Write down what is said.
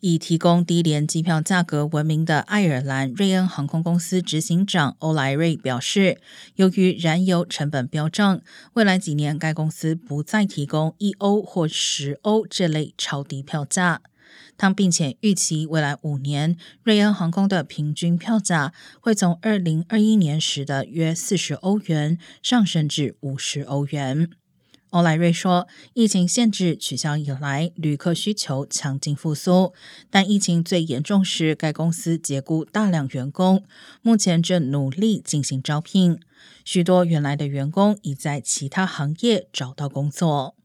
以提供低廉机票价格闻名的爱尔兰瑞恩航空公司执行长欧莱瑞表示，由于燃油成本飙涨，未来几年该公司不再提供一欧或十欧这类超低票价。他并且预期未来五年，瑞恩航空的平均票价会从二零二一年时的约四十欧元上升至五十欧元。欧莱瑞说，疫情限制取消以来，旅客需求强劲复苏。但疫情最严重时，该公司解雇大量员工，目前正努力进行招聘。许多原来的员工已在其他行业找到工作。